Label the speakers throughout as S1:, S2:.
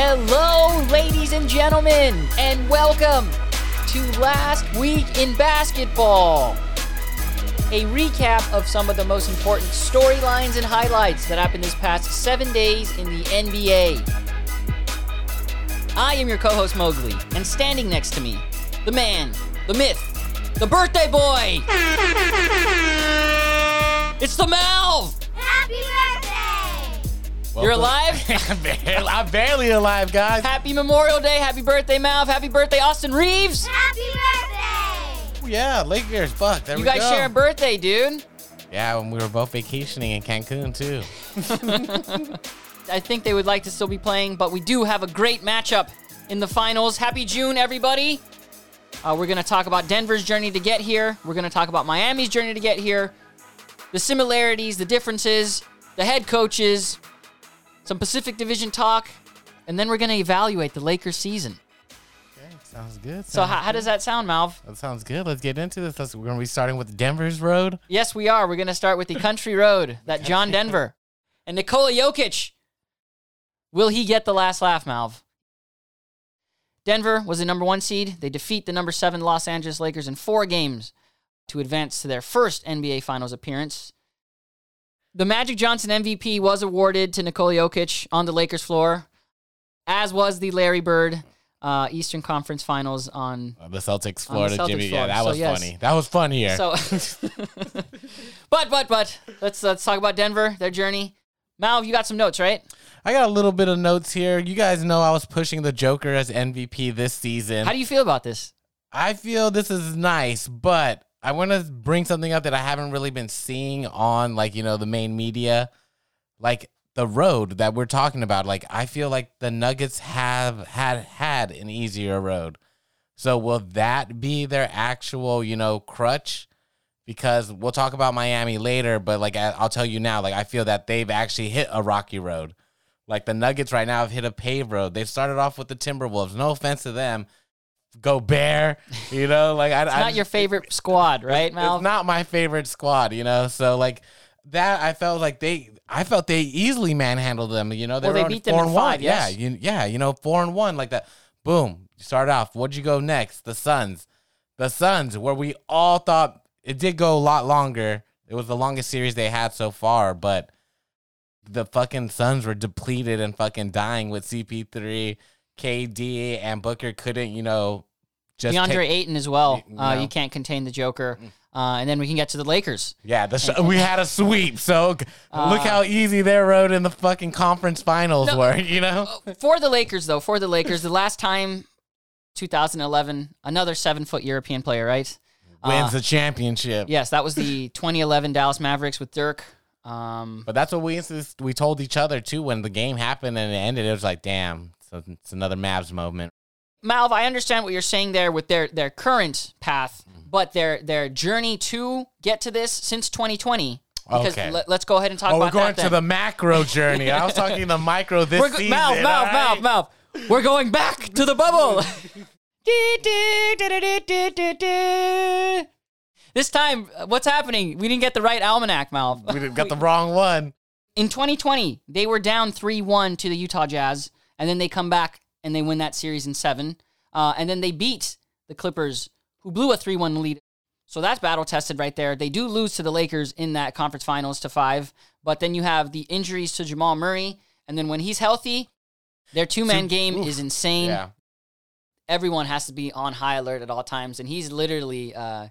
S1: Hello, ladies and gentlemen, and welcome to Last Week in Basketball. A recap of some of the most important storylines and highlights that happened this past seven days in the NBA. I am your co host Mowgli, and standing next to me, the man, the myth, the birthday boy. It's the Malv.
S2: Happy!
S1: You're alive?
S3: I'm barely, I'm barely alive, guys.
S1: Happy Memorial Day. Happy birthday, Malv. Happy birthday, Austin Reaves.
S2: Happy birthday!
S3: Yeah, Lakers, fuck. There
S1: You
S3: we
S1: guys
S3: go.
S1: share a birthday, dude.
S3: Yeah, when we were both vacationing in Cancun too.
S1: I think they would like to still be playing, but we do have a great matchup in the finals. Happy June, everybody. Uh, we're going to talk about Denver's journey to get here. We're going to talk about Miami's journey to get here, the similarities, the differences, the head coaches, some Pacific Division talk, and then we're going to evaluate the Lakers season.
S3: Okay, sounds good.
S1: So, how, how does that sound, Malv?
S3: That sounds good. Let's get into this. Let's, we're gonna be starting with Denver's road.
S1: Yes, we are. We're going to start with the country road, that John Denver. And Nikola Jokic. Will he get the last laugh, Malv? Denver was the number one seed. They defeat the number seven Los Angeles Lakers in four games to advance to their first NBA Finals appearance. The Magic Johnson MVP was awarded to Nikola Jokic on the Lakers floor, as was the Larry Bird uh, Eastern Conference Finals on
S3: Uh, the Celtics,
S1: On the
S3: Florida,
S1: Celtics
S3: Jimmy.
S1: floor.
S3: Yeah, that
S1: So,
S3: was
S1: yes.
S3: funny. That was fun here.
S1: So, but but but let's let's talk about Denver, their journey. Mal, you got some notes, right?
S3: I got a little bit of notes here. You guys know I was pushing the Joker as MVP this season.
S1: How do you feel about this?
S3: I feel this is nice, but I want to bring something up that I haven't really been seeing on like, you know, the main media. Like the road that we're talking about. Like I feel like the Nuggets have had had an easier road. So will that be their actual, you know, crutch? Because we'll talk about Miami later, but like I'll tell you now, like I feel that they've actually hit a rocky road. Like the Nuggets right now have hit a paved road. They've started off with the Timberwolves. No offense to them. Go Bear, you know, like I,
S1: It's
S3: I
S1: not your favorite squad, right, Mal?
S3: it's not my favorite squad, you know. So like that, I felt like they, I felt they easily manhandled them. You know, they
S1: Well,
S3: were
S1: they beat them
S3: four
S1: in
S3: and one.
S1: five,
S3: Yeah, you, yeah, you know, four and one like that. Boom, you start off. What'd you go next? The Suns, the Suns, where we all thought it did go a lot longer. It was the longest series they had so far, but the fucking Suns were depleted and fucking dying with CP3, KD, and Booker couldn't, you know, just
S1: DeAndre
S3: take-
S1: Ayton as well.
S3: You
S1: Uh, you can't contain the Joker. Uh, and then we can get to the Lakers.
S3: Yeah, the sh- we had a sweep. So g- look
S1: Uh,
S3: how easy their road in the fucking conference finals
S1: No.
S3: were. You know,
S1: For the Lakers, though, for the Lakers, the last time, 2011, another seven foot European player, right?
S3: wins
S1: Uh,
S3: the championship.
S1: Yes, that was the 2011 Dallas Mavericks with Dirk. Um,
S3: But that's what we insist- we told each other too when the game happened and it ended. It was like, damn, it's, it's another Mavs moment.
S1: Malv, I understand what you're saying there with their their current path, mm-hmm. but their their journey to get to this since 2020. Because
S3: Okay.
S1: let, us go ahead and talk
S3: Oh,
S1: about
S3: we're going to
S1: then.
S3: the macro journey. I was talking the micro this
S1: We're go-
S3: season.
S1: Malv, Malv,
S3: right?
S1: Malv, Malv. We're going back to the bubble. this time, what's happening? We didn't get the right almanac, Malv.
S3: We got the wrong one.
S1: In 2020, they were down 3 1 to the Utah Jazz, and then they come back and they win that series in seven. Uh, and then they beat the Clippers, who blew a 3 1 lead. So that's battle tested right there. They do lose to the Lakers in that conference finals to five, but then you have the injuries to Jamal Murray. And then when he's healthy, their two man game
S3: oof.
S1: is insane.
S3: Yeah.
S1: Everyone has to be on high alert at all times. And he's literally uh,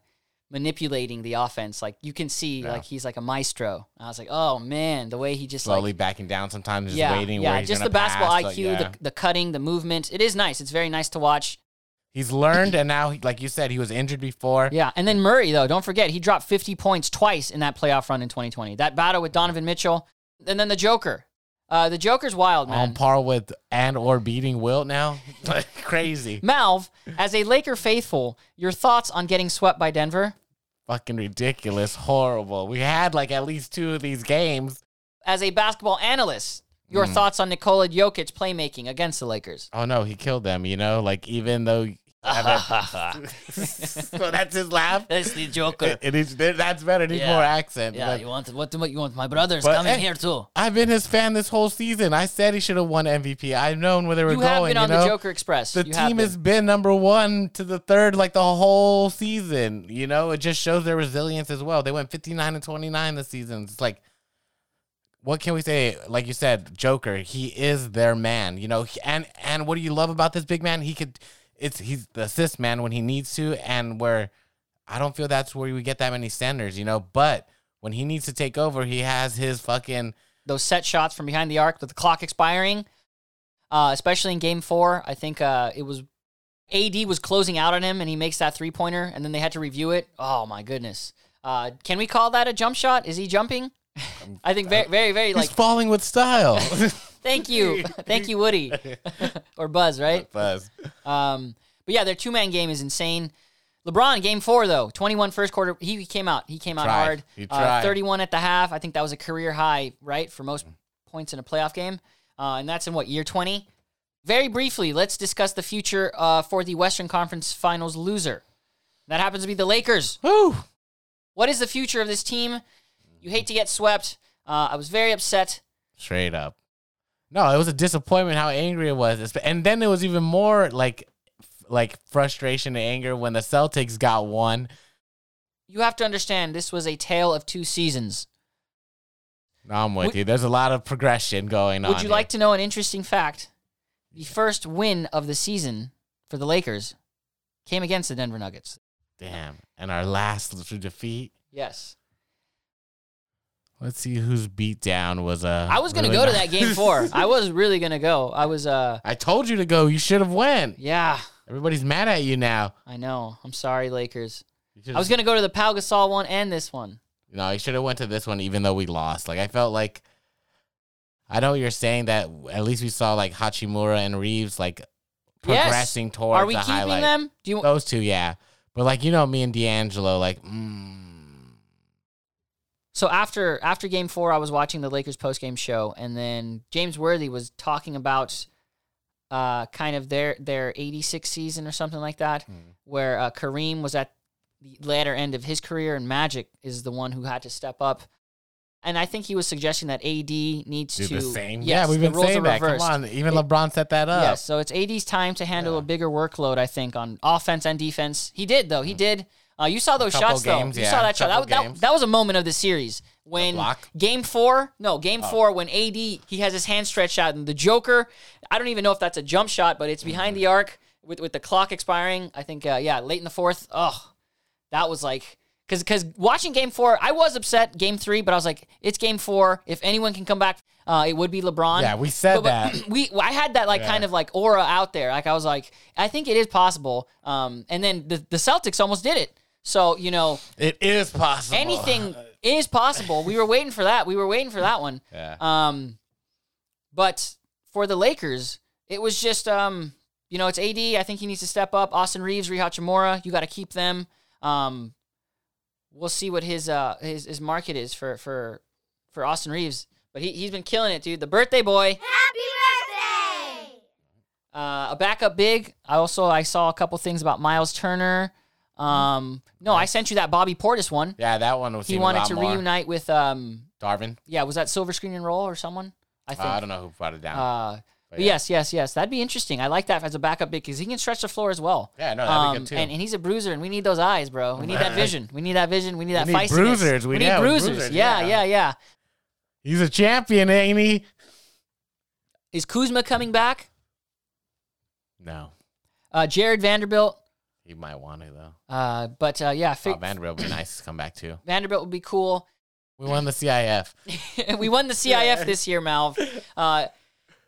S1: manipulating the offense. Like you can see,
S3: Yeah.
S1: like he's like a maestro. I was like, oh man, the way he just
S3: Slowly
S1: like
S3: backing down sometimes, just
S1: yeah,
S3: waiting
S1: yeah, just the basketball
S3: pass,
S1: IQ,
S3: like, yeah.
S1: the the cutting, the movement. It is nice. It's very nice to watch.
S3: He's learned, and now, like you said, he was injured before.
S1: Yeah, and then Murray though, don't forget he dropped 50 points twice in that playoff run in 2020. That battle with Donovan Mitchell, and then the Joker. Uh, the Joker's wild, man.
S3: On par with and or beating Wilt now. Crazy.
S1: Malv, as a Laker faithful, your thoughts on getting swept by Denver?
S3: Fucking ridiculous. Horrible. We had like at least two of these games.
S1: As a basketball analyst, your
S3: Hmm.
S1: thoughts on Nikola Jokic playmaking against the Lakers?
S3: Oh no, he killed them, you know? Like even though so that's his laugh.
S1: That's the Joker.
S3: It is, that's better. It needs
S1: Yeah.
S3: more accent.
S1: Yeah,
S3: but
S1: you want what? do You want my brothers
S3: But,
S1: coming
S3: hey,
S1: here too?
S3: I've been his fan this whole season. I said he should have won MVP. I've known where they were
S1: You
S3: going.
S1: have been
S3: you
S1: on
S3: know?
S1: the Joker Express.
S3: the
S1: You have
S3: team
S1: been.
S3: has been number one to the third like the whole season. You know, it just shows their resilience as well. They went 59 and 29 this season. It's like, what can we say? Like you said, Joker, he is their man. You know, he- and and what do you love about this big man? He could, it's he's the assist man when he needs to, and where I don't feel that's where we get that many standards, You know, but when he needs to take over, he has his fucking.
S1: those set shots from behind the arc with the clock expiring, uh, especially in game four. I think uh, it was AD was closing out on him and he makes that three pointer and then they had to review it. Oh my goodness. Uh, can we call that a jump shot? Is he jumping? I think very, very, very
S3: He's
S1: like.
S3: falling with style.
S1: Thank you, thank you, Woody, or Buzz, right?
S3: Buzz.
S1: Um, but yeah, their two man game is insane. LeBron, game four though, 21 first quarter. He came out. He came out
S3: Tried.
S1: hard.
S3: He
S1: Uh,
S3: tried.
S1: 31 at the half. I think that was a career high, right, for most points in a playoff game. Uh, and that's in what year 20. Very briefly, let's discuss the future uh, for the Western Conference Finals loser. That happens to be the Lakers.
S3: Whew.
S1: What is the future of this team? You hate to get swept. Uh, I was very upset.
S3: Straight up. No, it was a disappointment how angry it was, and then it was even more like, like frustration and anger when the Celtics got one.
S1: You have to understand this was a tale of two seasons.
S3: No, I'm with
S1: Would-
S3: you. There's a lot of progression going on.
S1: Would you like to know an interesting fact? The first win of the season for the Lakers came against the Denver Nuggets.
S3: Damn. And our last defeat.
S1: Yes.
S3: Let's see whose beatdown was. Uh,
S1: I was going to
S3: really
S1: go to that game 4. I was really going to go. I was uh
S3: I told you to go. You should have went.
S1: yeah,
S3: Everybody's mad at you now.
S1: I know. I'm sorry Lakers.
S3: You should've-
S1: I was going to go to the Pau Gasol one and this one.
S3: No, you should have went to this one even though we lost. Like I felt like I know you're saying that at least we saw like Hachimura and Reaves like
S1: Yes.
S3: progressing towards
S1: Are we
S3: the
S1: keeping
S3: highlight.
S1: them? Do you
S3: Those two, yeah. But like you know, me and D'Angelo, like, mm,
S1: So after after game four, I was watching the Lakers post game show, and then James Worthy was talking about uh, kind of their their '86 season or something like that,
S3: Hmm.
S1: where uh, Kareem was at the latter end of his career, and Magic is the one who had to step up. And I think he was suggesting that AD needs to
S3: do
S1: to
S3: the same.
S1: Yes,
S3: yeah, we've been
S1: roles
S3: saying
S1: are
S3: that. Come on, even
S1: It-
S3: LeBron set that up.
S1: Yes, so it's AD's time to handle
S3: Yeah.
S1: a bigger workload. I think on offense and defense. He did though. He did. Uh, you saw those shots
S3: games,
S1: though. You
S3: yeah,
S1: saw that shot. That, that, that was a moment of the series when
S3: block?
S1: game four. No, game
S3: Oh.
S1: four when AD he has his hand stretched out and the Joker. I don't even know if that's a jump shot, but it's behind
S3: Mm-hmm.
S1: the arc with with the clock expiring. I think uh, yeah, late in the fourth. Oh, that was like. Cause, cause watching game four, I was upset. Game three, but I was like, it's game four. If anyone can come back, uh, it would be LeBron.
S3: Yeah, we said
S1: But- but
S3: that.
S1: we I had that like
S3: Yeah.
S1: kind of like aura out there. Like I was like, I think it is possible. Um, and then the the Celtics almost did it. So you know,
S3: It is possible.
S1: anything is possible. We were waiting for that. We were waiting for that one.
S3: Yeah.
S1: Um, but for the Lakers, it was just um, you know, it's AD. I think he needs to step up. Austin Reaves, Rui Hachimura, you got to keep them. Um, we'll see what his uh his, his market is for for for Austin Reaves. But he he's been killing it, dude. The birthday boy.
S2: Happy birthday!
S1: Uh, a backup big. I also I saw a couple things about Miles Turner. Um, no, I sent you that Bobby Portis one.
S3: Yeah, that one was.
S1: He wanted to reunite with um,
S3: Darvin.
S1: yeah, was that Silver Screen and Roll or someone? I
S3: Uh,
S1: think.
S3: I don't know who brought it down.
S1: Uh, but
S3: yeah.
S1: yes, yes, yes. That'd be interesting. I like that as a backup big because he can stretch the floor as well.
S3: yeah, no, that'd be
S1: Um,
S3: good too.
S1: and, and he's a bruiser, and we need those eyes, bro. We need that vision. We need that vision. We need that
S3: need
S1: feistiness.
S3: bruisers. We
S1: We, need
S3: need
S1: bruisers.
S3: bruisers,
S1: Yeah,
S3: yeah.
S1: yeah, yeah.
S3: He's a champion, ain't he?
S1: Is Kuzma coming back?
S3: No,
S1: Uh, Jarred Vanderbilt.
S3: He might want to though.
S1: Uh, but uh, yeah,
S3: Oh, Vanderbilt would be nice to come back too.
S1: Vanderbilt would be cool.
S3: We won the CIF.
S1: we won the CIF this year, Malv, uh,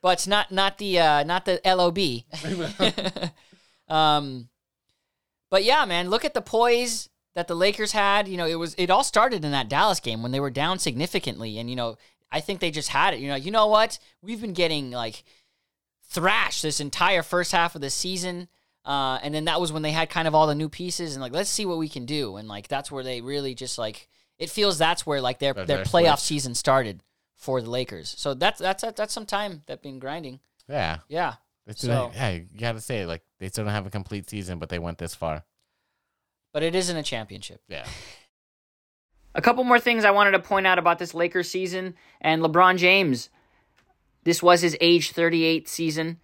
S1: but not not the uh, not the LOB. um, but yeah, man, look at the poise that the Lakers had. You know, it was it all started in that Dallas game when they were down significantly, and you know, I think they just had it. You know, you know what? We've been getting like thrashed this entire first half of the season. Uh, and then that was when they had kind of all the new pieces and like let's see what we can do and like that's where they really just like it feels that's where like their
S3: That's
S1: their
S3: their
S1: playoff
S3: switch.
S1: season started for the Lakers. So that's that's that's some time that been grinding.
S3: Yeah,
S1: Yeah.
S3: They still,
S1: So-
S3: hey, you got to say like they still don't have a complete season, but they went this far.
S1: But it isn't a championship.
S3: Yeah.
S1: A couple more things I wanted to point out about this Lakers season and LeBron James. This was his age 38 season.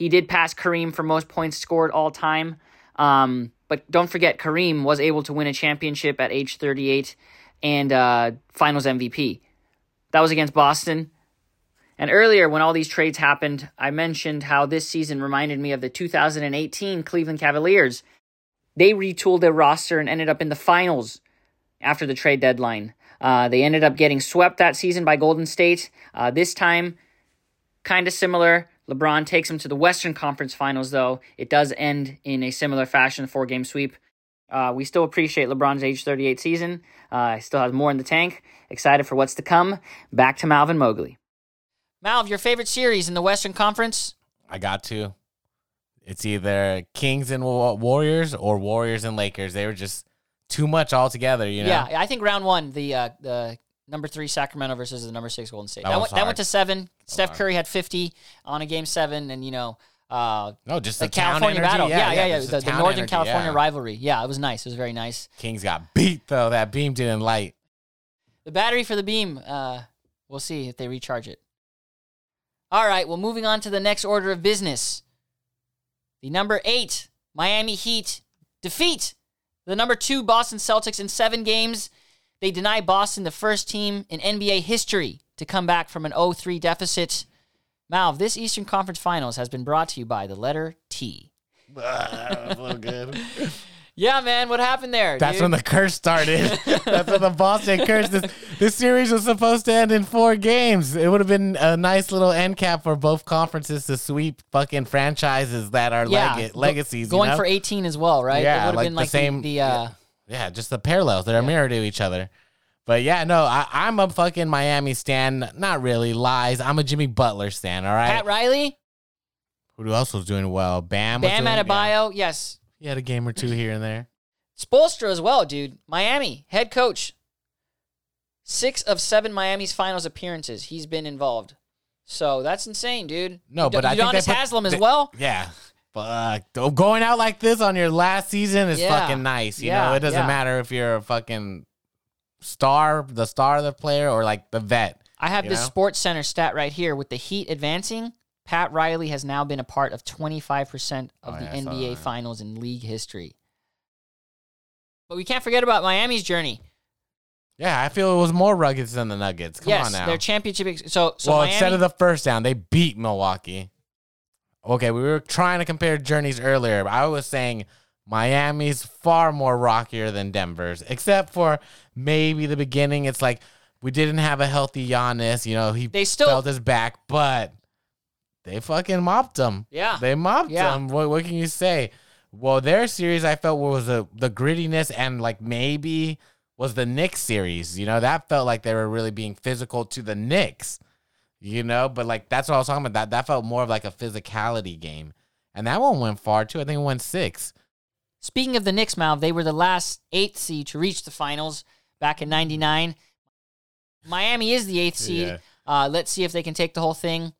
S1: He did pass Kareem for most points scored all time. Um, but don't forget, Kareem was able to win a championship at age 38 and uh, finals MVP. That was against Boston. And earlier, when all these trades happened, I mentioned how this season reminded me of the 2018 Cleveland Cavaliers. They retooled their roster and ended up in the finals after the trade deadline. Uh, they ended up getting swept that season by Golden State. Uh, this time, kind of similar. LeBron takes them to the Western Conference Finals, though. It does end in a similar fashion, four game sweep. Uh, we still appreciate LeBron's age 38 season. Uh, he still has more in the tank. Excited for what's to come. Back to Malvin Mowgli. Malv, your favorite series in the Western Conference?
S3: I got to. It's either Kings and Warriors or Warriors and Lakers. They were just too much altogether, you know?
S1: Yeah, I think round one, the uh, the number three Sacramento versus the number six Golden State.
S3: That
S1: That, went, that went
S3: hard.
S1: to seven. Steph. Curry had 50 on a game seven, and you know, uh,
S3: No, just
S1: the,
S3: the, town
S1: California
S3: energy.
S1: battle. Yeah, yeah, yeah.
S3: just
S1: The, the
S3: town
S1: Northern
S3: energy,
S1: California
S3: yeah.
S1: rivalry. Yeah, it was nice. It was very nice.
S3: Kings got beat though. That beam didn't light.
S1: The battery for the beam. Uh, we'll see if they recharge it. All right. Well, moving on to the next order of business. The number eight Miami Heat defeat the number two Boston Celtics in seven games. They deny Boston the first team in NBA history to come back from an 0-3 deficit. Malv, this Eastern Conference Finals has been brought to you by the letter T.
S3: That's so good.
S1: Yeah, man, what happened there?
S3: That's
S1: dude?
S3: when the curse started. That's when the Boston curse. This, this series was supposed to end in four games. It would have been a nice little end cap for both conferences to sweep fucking franchises that are
S1: yeah,
S3: leg-
S1: go-
S3: legacies. you
S1: going
S3: know?
S1: for 18 as well, right?
S3: Yeah,
S1: it would have
S3: like
S1: been
S3: the
S1: like
S3: same-
S1: the, the uh,
S3: Yeah, just the parallels. They're a mirror to each other. But yeah, no, I, I'm a fucking Miami stan. Not really. Lies. I'm a Jimmy Butler stan, all right?
S1: Pat Riley,
S3: Who else was doing well? Bam.
S1: Bam
S3: doing-
S1: Adebayo, yes.
S3: Yeah. He had a game or two here and there.
S1: Spoelstra as well, dude. Miami head coach. Six of seven Miami's finals appearances, he's been involved. So that's insane, dude.
S3: No, but I think
S1: Udonis
S3: put-
S1: Haslem as
S3: they-
S1: well.
S3: Yeah. Fuck. Going out like this on your last season is
S1: Yeah.
S3: fucking nice. You
S1: Yeah,
S3: know, it doesn't
S1: yeah.
S3: matter if you're a fucking star, the star of the player, or like the vet.
S1: I have this
S3: know?
S1: Sports Center stat right here with the Heat advancing. Pat Riley has now been a part of 25% of
S3: Oh,
S1: the NBA finals in league history. But we can't forget about Miami's journey.
S3: Yeah, I feel it was more rugged than the Nuggets. Come
S1: yes,
S3: on now.
S1: their championship. Ex- so, so
S3: well,
S1: Miami,
S3: instead of the first down, they beat Milwaukee. Okay, we were trying to compare journeys earlier. I was saying Miami's far more rockier than Denver's, except for maybe the beginning. It's like we didn't have a healthy Giannis. You know, he
S1: They still-
S3: felt his back, but they fucking mopped him.
S1: Yeah.
S3: They mopped
S1: Yeah.
S3: him. What, what can you say? Well, their series I felt was a, the grittiness and like maybe was the Knicks series. You know, that felt like they were really being physical to the Knicks. You know, but like that's what I was talking about. That that felt more of like a physicality game. And that one went far too. I think it went six.
S1: Speaking of the Knicks, Malv, they were the last eighth seed to reach the finals back in '99. Miami is the eighth seed.
S3: Yeah.
S1: Uh, let's see if they can take the whole thing.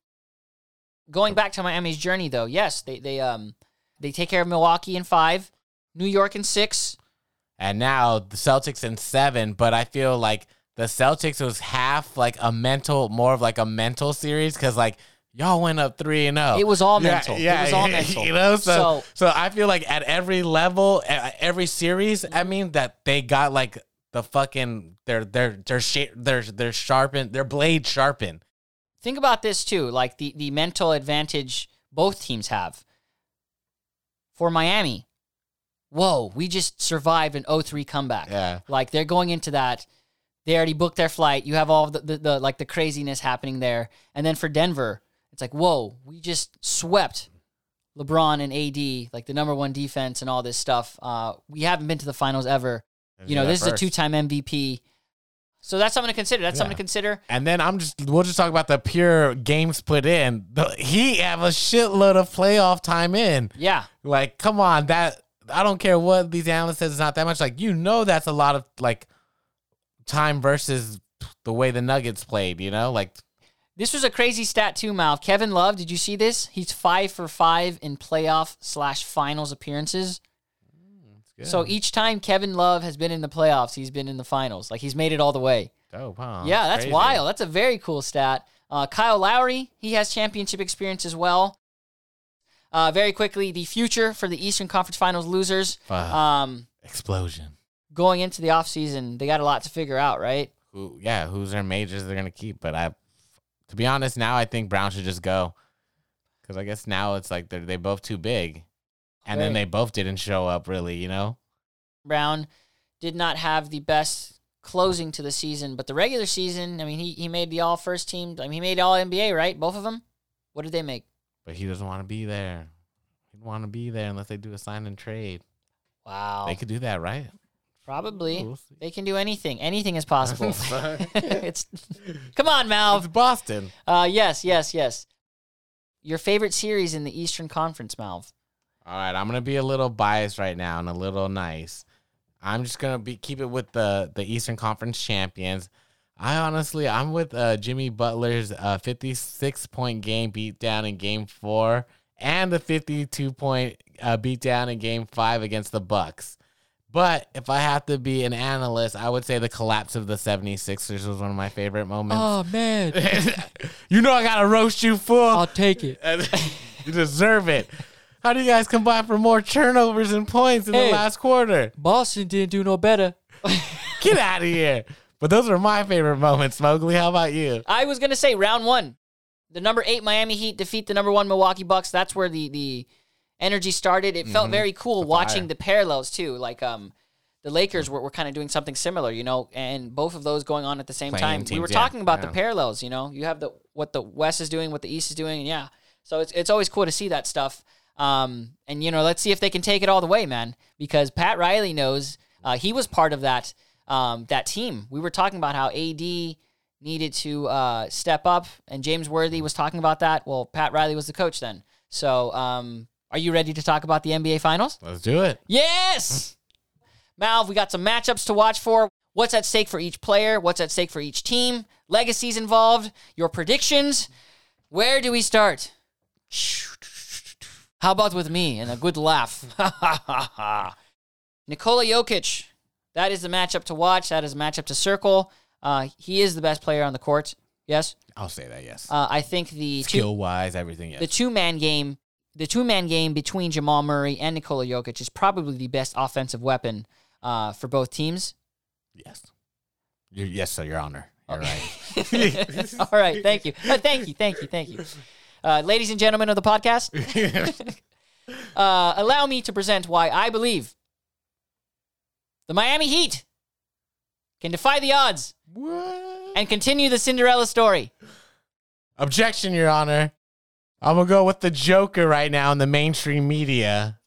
S1: Going back to Miami's journey, though, yes, they they um they take care of Milwaukee in five, New York in six.
S3: And now the Celtics in seven, but I feel like the Celtics was half like a mental, more of like a mental series because like y'all went up three and zero.
S1: It was all
S3: Yeah,
S1: mental.
S3: Yeah,
S1: it was all mental.
S3: You know, so,
S1: So-
S3: so I feel like at every level, at every series, I mean that they got like the fucking their their their sh- their their sharpened their blade sharpened.
S1: Think about this too, like the the mental advantage both teams have. For Miami, whoa, we just survived an 0-3 comeback.
S3: Yeah.
S1: Like they're going into that. They already booked their flight. You have all the, the, the like the craziness happening there. And then for Denver, it's like, whoa, we just swept LeBron and AD, like the number one defense and all this stuff. Uh, we haven't been to the finals ever. You know,
S3: Yeah,
S1: this is a two-time MVP. So that's something to consider. That's something to consider.
S3: And then I'm just we'll just talk about the pure games put in. The, he have a shitload of playoff time in.
S1: Yeah.
S3: Like, come on, that I don't care what these analysts says. It's not that much. Like, you know, that's a lot of like time versus the way the Nuggets played. You know, like
S1: This was a crazy stat too, Mal. Kevin Love, did you see this? He's five for five in playoff slash finals appearances. So each time Kevin Love has been in the playoffs, he's been in the finals. Like he's made it all the way.
S3: Oh wow!
S1: yeah, that's
S3: crazy.
S1: wild. That's a very cool stat. Uh, Kyle Lowry, he has championship experience as well. Uh, very quickly, the future for the Eastern Conference Finals losers.
S3: Fuck.
S1: Um,
S3: Explosion.
S1: Going into the offseason, they got a lot to figure out, right?
S3: Who? Yeah, who's their majors they're gonna keep? But I, to be honest, now I think Brown should just go, because I guess now it's like they're they both too big, and then they both didn't show up really. You know.
S1: Brown did not have the best closing to the season, but the regular season, I mean, he, he made the all first team. I mean, he made all NBA, right? Both of them? What did they make?
S3: But he doesn't want to be there. He don't want to be there unless they do a sign and trade.
S1: Wow.
S3: They could do that, right?
S1: Probably.
S3: We'll.
S1: They can do anything. Anything is possible. It's come on,
S3: It's
S1: Malv.
S3: Boston.
S1: Uh, yes, yes, yes. Your favorite series in the Eastern Conference, Malv?
S3: All right, I'm gonna be a little biased right now and a little nice. I'm just gonna be keep it with the the Eastern Conference champions. I honestly, I'm with uh, Jimmy Butler's uh, 56 point game beatdown in Game Four and the 52 point uh, beatdown in Game Five against the Bucks. But if I have to be an analyst, I would say the collapse of the 76ers was one of my favorite moments.
S1: Oh, man.
S3: you know I gotta roast you, fool.
S1: I'll take it.
S3: you deserve it. How do you guys combine for more turnovers and points in
S1: Hey.
S3: the last quarter?
S1: Boston didn't do no better.
S3: Get out of here. But those are my favorite moments, Mowgli. How about you?
S1: I was gonna say round one, the number eight Miami Heat defeat the number one Milwaukee Bucks. That's where the the energy started. It felt very cool watching
S3: fire.
S1: the parallels too. Like um, the Lakers were, were kind of doing something similar, you know, and both of those going on at the same
S3: Playing
S1: time. we
S3: teams,
S1: were
S3: yeah,
S1: talking about
S3: yeah.
S1: the parallels. You know, you have the what the West is doing, what the East is doing, and yeah. So it's it's always cool to see that stuff. Um, and you know, let's see if they can take it all the way, man. Because Pat Riley knows uh, he was part of that um, that team. We were talking about how AD needed to uh, step up, and James Worthy was talking about that. Well, Pat Riley was the coach then. So, um, are you ready to talk about the NBA Finals?
S3: Let's do it.
S1: Yes! Malv, we got some matchups to watch for. What's at stake for each player? What's at stake for each team? Legacies involved? Your predictions? Where do we start? How about with me and a good laugh? Nikola Jokic. That is the matchup to watch. That is a matchup to circle. Uh, he is the best player on the court. Yes.
S3: I'll say that, yes.
S1: Uh, I think the two,
S3: Skill wise, everything, yes.
S1: the two man game, the two man game between Jamal Murray and Nikola Jokic is probably the best offensive weapon uh, for both teams.
S3: yes. You're, yes, sir, Your Honor. You're right.
S1: All right, thank you, Uh, thank you, thank you, thank you, uh, ladies and gentlemen of the podcast. uh, allow me to present why I believe the Miami Heat can defy the odds
S3: what?
S1: and continue the Cinderella story.
S3: Objection, Your Honor. I'm to go with the Joker right now in the mainstream media.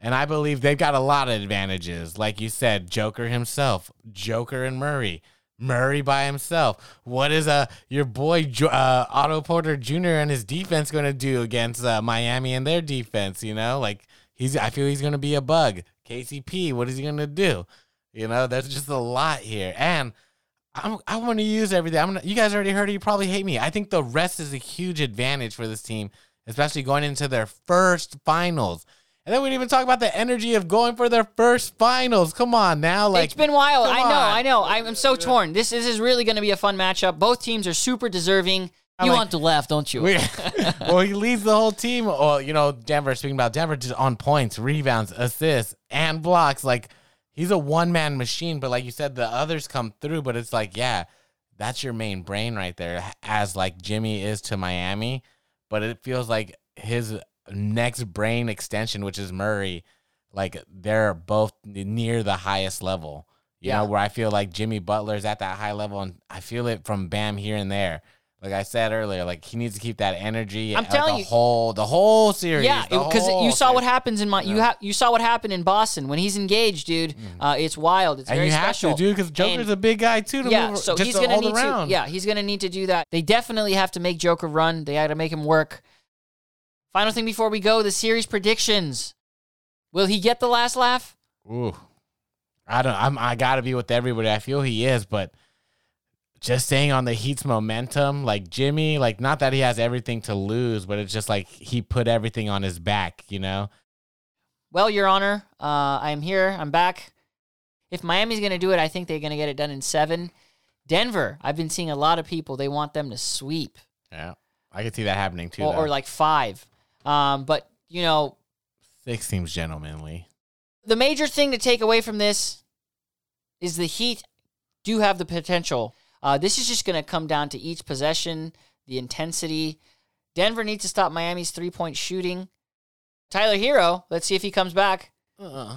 S3: And I believe they've got a lot of advantages. Like you said, Joker himself, Joker and Murray. Murray by himself. What is uh, your boy uh, Otto Porter Jr. and his defense going to do against uh, Miami and their defense? You know, like he's. I feel he's going to be a bug. KCP, what is he going to do? You know, there's just a lot here, and I'm, I want to use everything. I'm gonna, you guys already heard it. You probably hate me. I think the rest is a huge advantage for this team, especially going into their first finals. And then we didn't even talk about the energy of going for their first finals. Come on now, like
S1: it's been wild. I know,
S3: on.
S1: I know. I'm, I'm so torn. This, this is really going to be a fun matchup. Both teams are super deserving.
S3: I'm
S1: You
S3: like-
S1: want to laugh, don't you?
S3: Well, he leads the whole team. Well, you know, Denver. Speaking about Denver, just on points, rebounds, assists, and blocks. Like he's a one man machine. But like you said, the others come through. But it's like, yeah, that's your main brain right there. As like Jimmy is to Miami, but it feels like his next brain extension, which is Murray. Like they're both near the highest level. You
S1: Yeah.
S3: know, where I feel like Jimmy Butler's at that high level, and I feel it from Bam here and there. Like I said earlier, like he needs to keep that energy.
S1: I'm
S3: uh,
S1: telling
S3: the
S1: you-
S3: whole the whole series.
S1: Yeah, because you saw what happens in my you ha- you saw what happened in Boston when he's engaged, dude. Uh, it's wild. It's
S3: Mm. and
S1: very
S3: you have
S1: special,
S3: to, dude, because Joker's
S1: And-
S3: a big guy too. To
S1: yeah,
S3: move,
S1: so he's
S3: to
S1: gonna need
S3: around.
S1: to. Yeah, he's gonna need to do that. They definitely have to make Joker run. They got to make him work. Final thing before we go: the series predictions. Will he get the last laugh?
S3: Ooh, I don't. I'm. I gotta be with everybody. I feel he is, but just staying on the Heat's momentum, like Jimmy, like not that he has everything to lose, but it's just like he put everything on his back, you know?
S1: Well, Your Honor, uh, I'm here. I'm back. If Miami's going to do it, I think they're going to get it done in seven. Denver, I've been seeing a lot of people. They want them to sweep
S3: Yeah. I could see that happening too.
S1: or, or like five. Um, but, you know,
S3: Six seems gentlemanly.
S1: the major thing to take away from this is the Heat do have the potential. Uh, this is just going to come down to each possession, the intensity. Denver needs to stop Miami's three point shooting. Tyler Herro, let's see if he comes back.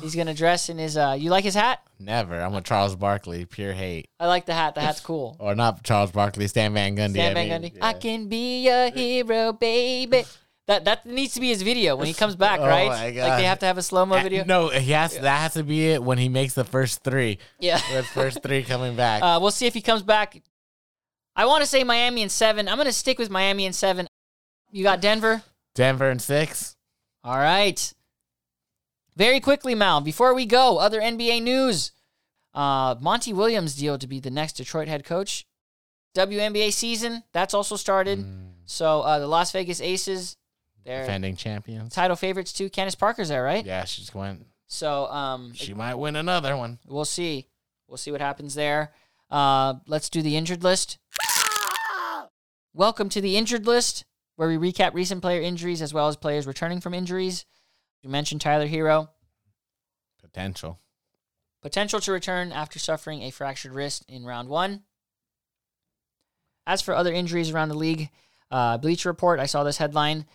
S1: He's going to dress in his. Uh, you like his hat?
S3: Never. I'm a Charles Barkley, pure hate.
S1: I like the hat. The hat's cool.
S3: Or not Charles Barkley, Stan Van Gundy.
S1: Stan
S3: I
S1: Van
S3: mean,
S1: Gundy.
S3: yeah.
S1: I can be a hero, baby. That that needs to be his video when he comes back,
S3: Oh
S1: right?
S3: my
S1: Like they have to have a slow mo video.
S3: No, he has, that has to be it when he makes the first three.
S1: Yeah.
S3: The first three coming back.
S1: Uh, we'll see if he comes back. I want to say Miami in seven. I'm going to stick with Miami in seven. You got Denver?
S3: Denver and six.
S1: All right. Very quickly, Mal, before we go, other NBA news. Uh, Monty Williams' deal to be the next Detroit head coach. WNBA season, that's also started. So uh, the Las Vegas Aces, they're
S3: Defending champions.
S1: title favorites too. Candace Parker's there, right?
S3: Yeah, she just went.
S1: So um,
S3: She might win another one.
S1: we'll see. We'll see what happens there. Uh, let's do the injured list. Welcome to the injured list, where we recap recent player injuries as well as players returning from injuries. You mentioned Tyler Herro,
S3: Potential.
S1: potential to return after suffering a fractured wrist in round one. As for other injuries around the league, uh, Bleacher Report, I saw this headline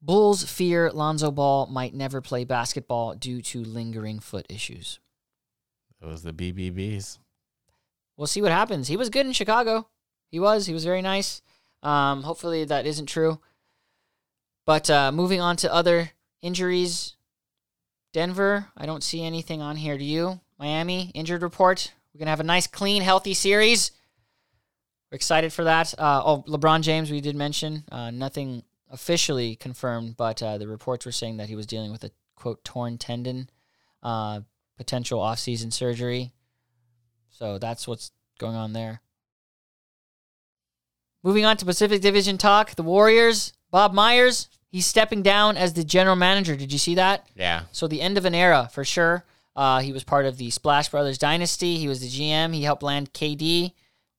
S1: Bulls fear Lonzo Ball might never play basketball due to lingering foot issues.
S3: It was the BBBs.
S1: we'll see what happens. He was good in Chicago. He was. He was very nice. Um, hopefully that isn't true. But uh, moving on to other injuries, Denver. I don't see anything on here. Do you? Miami injured report. We're gonna have a nice, clean, healthy series. We're excited for that. Uh, oh, LeBron James. We did mention uh, nothing officially confirmed, but uh, the reports were saying that he was dealing with a quote torn tendon, uh, potential off-season surgery. So that's what's going on there. Moving on to Pacific Division talk, the Warriors, Bob Myers, he's stepping down as the general manager. Did you see that?
S3: Yeah.
S1: So the end of an era for sure. Uh, he was part of the Splash Brothers dynasty. He was the GM. He helped land KD.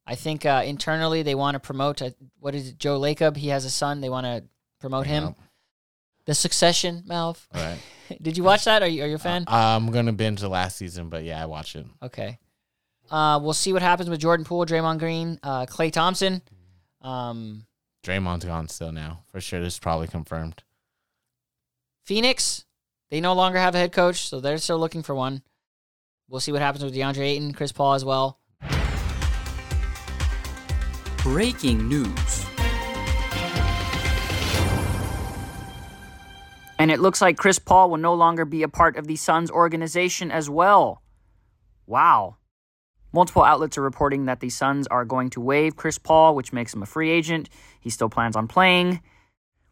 S1: I think uh, internally they want to promote. Uh, what is it? Joe Lacob. He has a son. They want to promote him.
S3: Yep.
S1: The Succession, Malv.
S3: All right.
S1: Did you watch that? Are you are you a fan?
S3: I'm gonna binge the last season, but yeah, I watched it.
S1: Okay. Uh, we'll see what happens with Jordan Poole, Draymond Green, uh, Klay Thompson. Um,
S3: Draymond's gone still now for sure. This is probably confirmed.
S1: Phoenix, they no longer have a head coach, so they're still looking for one. We'll see what happens with DeAndre Ayton, Chris Paul as well.
S4: Breaking news.
S1: And it looks like Chris Paul will no longer be a part of the Suns organization as well. Wow. Multiple outlets are reporting that the Suns are going to waive Chris Paul, which makes him a free agent. He still plans on playing.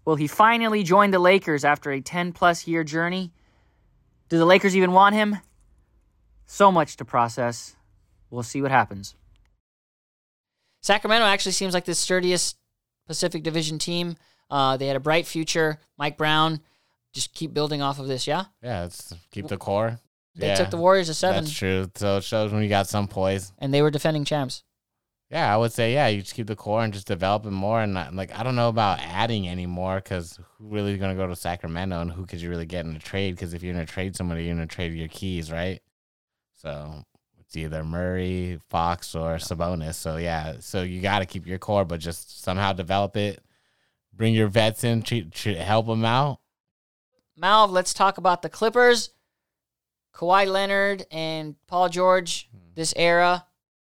S1: Will he finally join the Lakers after a 10 plus year journey? Do the Lakers even want him? So much to process. We'll see what happens. Sacramento actually seems like the sturdiest Pacific Division team. Uh, they had a bright future. Mike Brown, just keep building off of this, yeah?
S3: Yeah, it's keep the core.
S1: They
S3: yeah,
S1: took the Warriors to seven,
S3: That's true. So it shows when you got some poise.
S1: and they were defending champs.
S3: Yeah, I would say yeah. You just keep the core and just develop it more. And not, like I don't know about adding anymore because who really is gonna go to Sacramento and who could you really get in a trade? Because if you're gonna trade somebody, you're gonna trade your keys, right? So it's either Murray, Fox, or Sabonis. So yeah, so you got to keep your core, but just somehow develop it. Bring your vets in, treat, treat, help them out.
S1: Malv, let's talk about the Clippers. Kawhi Leonard and Paul George, hmm. this era.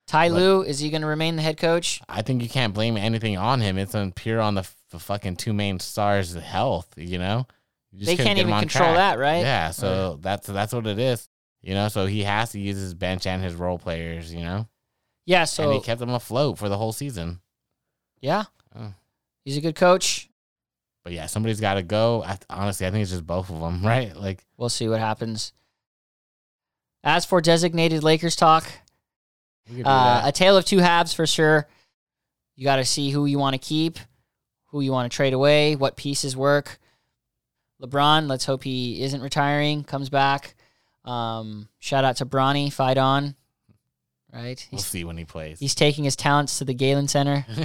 S1: Ty
S3: But-
S1: Lue, is he going to remain the head coach?
S3: I think you can't blame anything on him. It's on pure on the, the fucking two main stars' health. You know, You just
S1: They can't even control
S3: track.
S1: that, right?
S3: Yeah, so that's that's what it is. You know, so he has to use his bench and his role players. You know,
S1: Yeah, So and
S3: he kept them afloat for the whole season.
S1: yeah,
S3: Oh.
S1: he's a good coach.
S3: But yeah, somebody's got to go. I, honestly, I think it's just both of them, right? Like,
S1: We'll see what happens. As for designated Lakers talk,
S3: We could do
S1: Uh, a tale of two halves for sure. You got to see who you want to keep, who you want to trade away, what pieces work. LeBron, let's hope he isn't retiring, comes back. Um, shout out to Bronny, fight on. Right?
S3: we'll see when he plays.
S1: he's taking his talents to the Galen Center.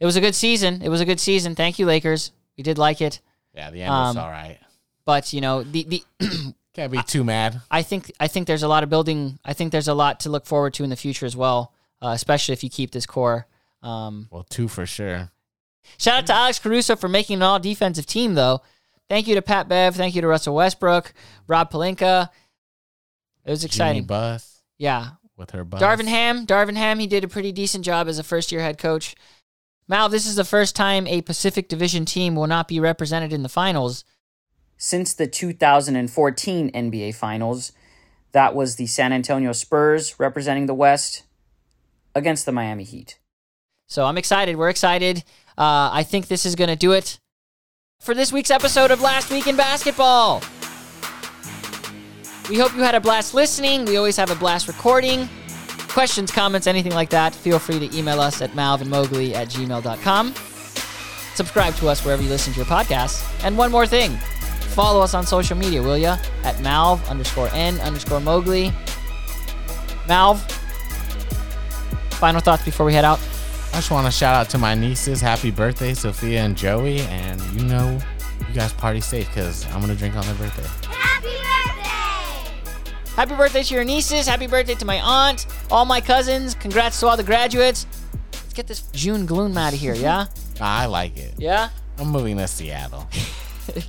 S1: it was a good season. It was a good season. Thank you, Lakers. We did like it.
S3: yeah, the end was
S1: um,
S3: all right.
S1: But, you know, the, the
S3: Can't be too mad.
S1: I think I think there's a lot of building. I think there's a lot to look forward to in the future as well, uh, especially if you keep this core. Um,
S3: Well, two for sure.
S1: shout out to Alex Caruso for making an all defensive team, though. Thank you to Pat Bev. Thank you to Russell Westbrook, Rob Pelinka. It was
S3: Jeanie
S1: exciting.
S3: Bus
S1: yeah,
S3: with her bus.
S1: Darvin Ham. Darvin Ham. He did a pretty decent job as a first year head coach. Mal, this is the first time a Pacific Division team will not be represented in the finals. Since the 2014 NBA Finals, that was the San Antonio Spurs representing the West against the Miami Heat. So I'm excited. We're excited. Uh, I think this is going to do it for this week's episode of Last Week in Basketball. We hope you had a blast listening. We always have a blast recording. Questions, comments, anything like that, feel free to email us at malvinmowgli at gmail.com. Subscribe to us wherever you listen to your podcasts. And one more thing follow us on social media, will ya? At malv underscore n underscore mowgli. Malv, final thoughts before we head out?
S3: I just want to shout out to my nieces. Happy birthday, Sophia and Joey. And you know, you guys party safe because I'm going to drink on their
S2: birthday!
S1: Happy birthday to your nieces. Happy birthday to my aunt, all my cousins. Congrats to all the graduates. Let's get this June gloom out of here, yeah?
S3: I like it.
S1: Yeah?
S3: I'm moving to Seattle.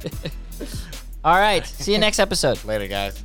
S1: All right. See you next episode.
S3: Later, guys.